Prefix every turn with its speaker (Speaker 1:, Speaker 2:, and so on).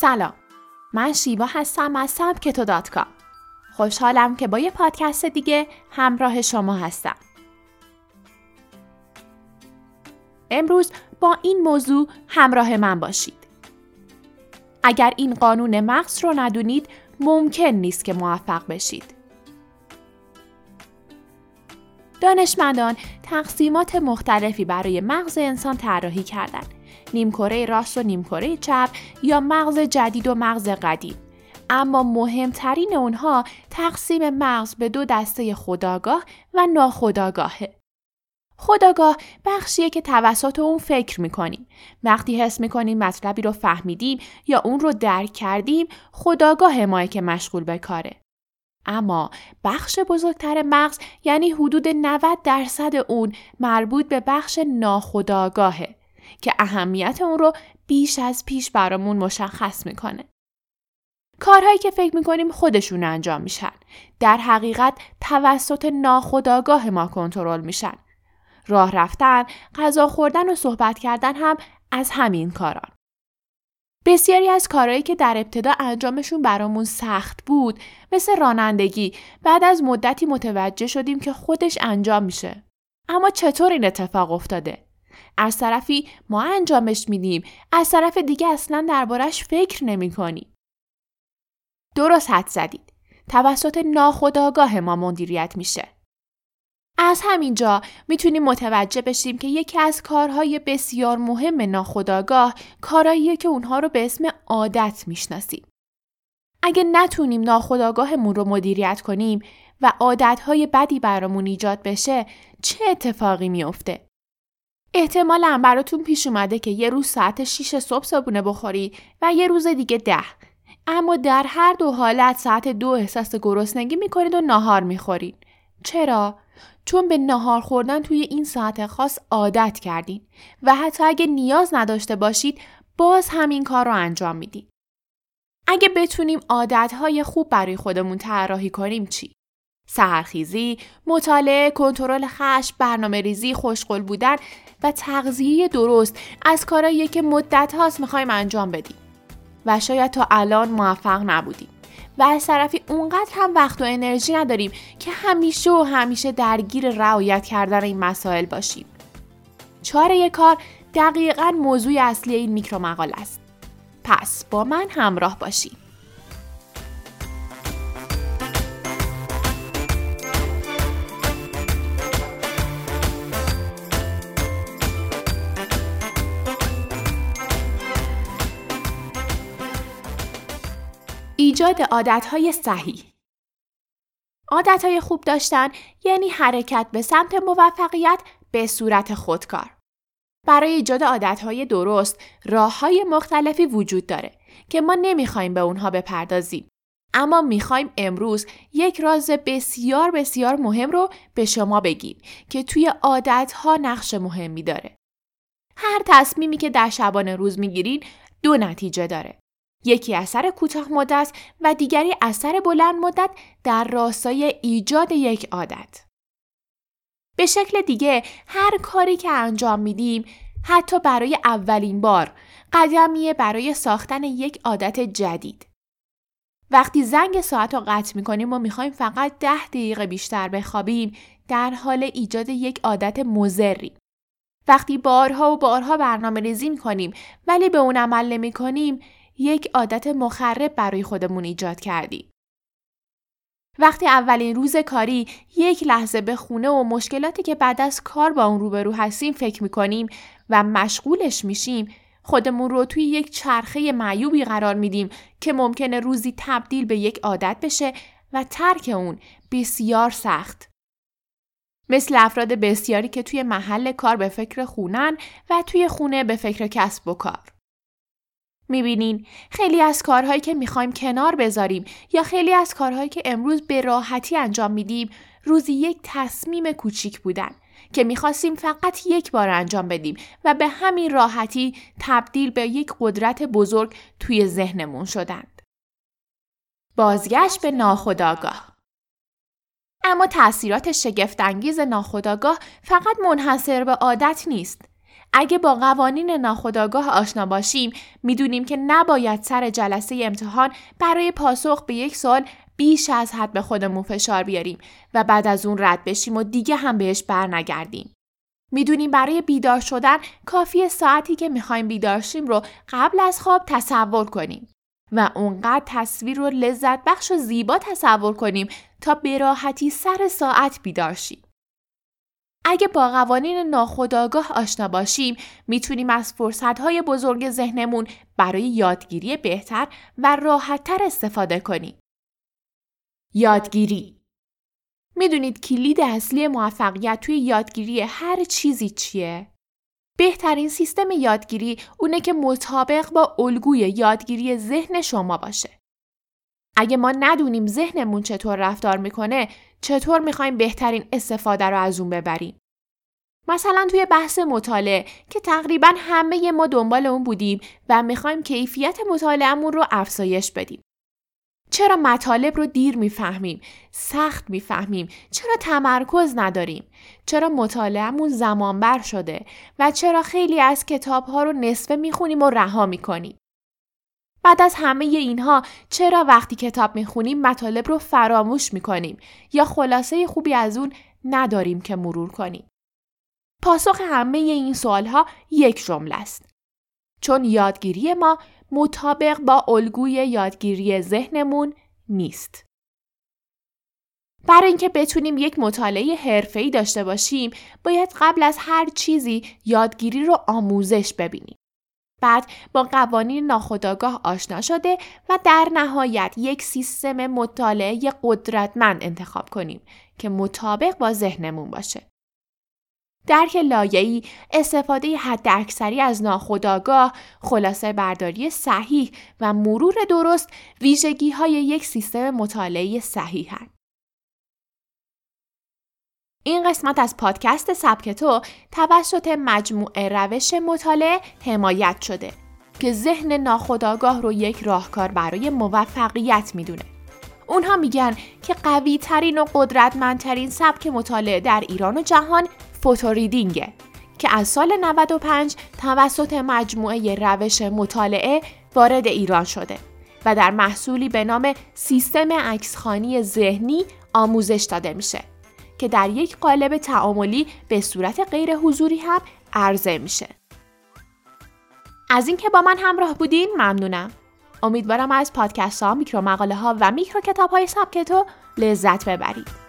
Speaker 1: سلام. من شیوا هستم از سبکتو دات کام. خوشحالم که با یه پادکست دیگه همراه شما هستم. امروز با این موضوع همراه من باشید. اگر این قانون مغز رو ندونید ممکن نیست که موفق بشید. دانشمندان تقسیمات مختلفی برای مغز انسان طراحی کردند نیمکره راست و نیمکره چپ یا مغز جدید و مغز قدیم اما مهمترین اونها تقسیم مغز به دو دسته خداگاه و ناخداگاهه. خداگاه بخشیه که توسط اون فکر می‌کنیم. وقتی حس می‌کنیم مطلبی رو فهمیدیم یا اون رو درک کردیم خداگاه ماه که مشغول به کاره. اما بخش بزرگتر مغز یعنی حدود 90 درصد اون مربوط به بخش ناخداگاهه که اهمیت اون رو بیش از پیش برامون مشخص می‌کنه. کارهایی که فکر می‌کنیم خودشون انجام میشن. در حقیقت توسط ناخداگاه ما کنترل میشن. راه رفتن، غذا خوردن و صحبت کردن هم از همین کاران. بسیاری از کارهایی که در ابتدا انجامشون برامون سخت بود مثل رانندگی بعد از مدتی متوجه شدیم که خودش انجام میشه. اما چطور این اتفاق افتاده؟ از طرفی ما انجامش میدیم از طرف دیگه اصلا دربارش فکر نمی کنیم. درست حد زدید. توسط ناخداگاه ما مدیریت میشه. از همینجا می‌تونیم متوجه بشیم که یکی از کارهای بسیار مهم ناخداگاه کارهاییه که اونها رو به اسم عادت می‌شناسیم. اگه نتونیم ناخداگاهمون رو مدیریت کنیم و عادتهای بدی برامون ایجاد بشه چه اتفاقی میافته؟ احتمالا براتون پیش اومده که یه روز ساعت 6 صبح صابونه بخوری و یه روز دیگه ده. اما در هر دو حالت ساعت دو احساس گرسنگی می‌کنید و ناهار می‌خورید. چرا؟ چون به ناهار خوردن توی این ساعت خاص عادت کردین و حتی اگه نیاز نداشته باشید باز همین کار رو انجام میدین. اگه بتونیم عادتهای خوب برای خودمون طراحی کنیم چی؟ سهرخیزی، مطالعه، کنترل خشم، برنامه ریزی، خوشقل بودن و تغذیه درست از کارهایی که مدت هاست می‌خوایم انجام بدیم و شاید تا الان موفق نبودیم و از طرفی اونقدر هم وقت و انرژی نداریم که همیشه و همیشه درگیر رعایت کردن این مسائل باشیم. چاره کار دقیقا موضوع اصلی این میکرو مقاله است. پس با من همراه باشید. ایجاد عادتهای صحیح عادتهای خوب داشتن یعنی حرکت به سمت موفقیت به صورت خودکار. برای ایجاد عادتهای درست راه های مختلفی وجود داره که ما نمی‌خوایم به اونها بپردازیم. اما می‌خوایم امروز یک راز بسیار بسیار مهم رو به شما بگیم که توی عادتها نقش مهمی داره. هر تصمیمی که در شبانه روز می‌گیرین دو نتیجه داره. یکی اثر کوتاه مدت و دیگری اثر بلند مدت در راستای ایجاد یک عادت. به شکل دیگه هر کاری که انجام میدیم حتی برای اولین بار قدمیه برای ساختن یک عادت جدید. وقتی زنگ ساعت رو قطع می‌کنیم و می‌خوایم فقط ده دقیقه بیشتر بخوابیم در حال ایجاد یک عادت مزری. وقتی بارها و بارها برنامه ریزی می‌کنیم ولی به اون عمل نمی کنیم یک عادت مخرب برای خودمون ایجاد کردیم. وقتی اولین روز کاری یک لحظه به خونه و مشکلاتی که بعد از کار با اون روبرو هستیم فکر می‌کنیم و مشغولش میشیم خودمون رو توی یک چرخه معیوبی قرار میدیم که ممکنه روزی تبدیل به یک عادت بشه و ترک اون بسیار سخت. مثل افراد بسیاری که توی محل کار به فکر خونن و توی خونه به فکر کسب و کار. می‌بینین. خیلی از کارهایی که می‌خوایم کنار بذاریم یا خیلی از کارهایی که امروز به راحتی انجام میدیم روزی یک تصمیم کوچیک بودن که می‌خواستیم فقط یک بار انجام بدیم و به همین راحتی تبدیل به یک قدرت بزرگ توی ذهنمون شدند. بازگشت به ناخداگاه اما تاثیرات شگفتانگیز ناخداگاه فقط منحصر به عادت نیست. اگه با قوانین ناخودآگاه آشنا باشیم می‌دونیم که نباید سر جلسه امتحان برای پاسخ به یک سال بیش از حد به خودمون فشار بیاریم و بعد از اون رد بشیم و دیگه هم بهش برنگردیم. می‌دونیم برای بیدار شدن کافی ساعتی که می‌خوایم بیدار شیم رو قبل از خواب تصور کنیم و اونقدر تصویر رو لذت بخش و زیبا تصور کنیم تا به راحتی سر ساعت بیدار شیم. اگه با قوانین ناخودآگاه آشنا باشیم می‌تونیم از فرصتهای بزرگ ذهنمون برای یادگیری بهتر و راحتتر استفاده کنیم. یادگیری می‌دونید کلید اصلی موفقیت توی یادگیری هر چیزی چیه؟ بهترین سیستم یادگیری اونه که مطابق با الگوی یادگیری ذهن شما باشه. اگه ما ندونیم ذهنمون چطور رفتار می‌کنه چطور می‌خوایم بهترین استفاده رو از اون ببریم؟ مثلا توی بحث مطالعه که تقریبا همه ما دنبال اون بودیم و می‌خوایم کیفیت مطالعهمون رو افزایش بدیم. چرا مطالب رو دیر می‌فهمیم سخت می‌فهمیم؟ چرا تمرکز نداریم؟ چرا مطالعهمون زمان بر شده؟ و چرا خیلی از کتاب ها رو نصفه می‌خونیم و رها می‌کنیم؟ بعد از همه اینها چرا وقتی کتاب می‌خونیم مطالب رو فراموش می‌کنیم یا خلاصه خوبی از اون نداریم که مرور کنیم پاسخ همه این سوالها یک جمله است چون یادگیری ما مطابق با الگوی یادگیری ذهنمون نیست. برای اینکه بتونیم یک مطالعه حرفه‌ای داشته باشیم، باید قبل از هر چیزی یادگیری رو آموزش ببینیم. بعد با قوانین ناخودآگاه آشنا شده و در نهایت یک سیستم مطالعه قدرتمند انتخاب کنیم که مطابق با ذهنمون باشه. درک لایه‌ای، استفاده حد اکثری از ناخودآگاه، خلاصه برداری صحیح و مرور درست ویژگی های یک سیستم مطالعه صحیحند. این قسمت از پادکست سبک تو توسط مجموعه روش مطالعه حمایت شده که ذهن ناخودآگاه رو یک راهکار برای موفقیت می‌دونه. اونها میگن که قوی ترین و قدرتمندترین سبک مطالعه در ایران و جهان فوتوریدینگه که از سال 95 توسط مجموعه روش مطالعه وارد ایران شده و در محصولی به نام سیستم عکسخانی ذهنی آموزش داده میشه که در یک قالب تعاملی به صورت غیر حضوری هم عرضه میشه. از اینکه با من همراه بودین ممنونم. امیدوارم از پادکست ها، میکرو مقاله ها و میکرو کتاب های سبکتو لذت ببرید.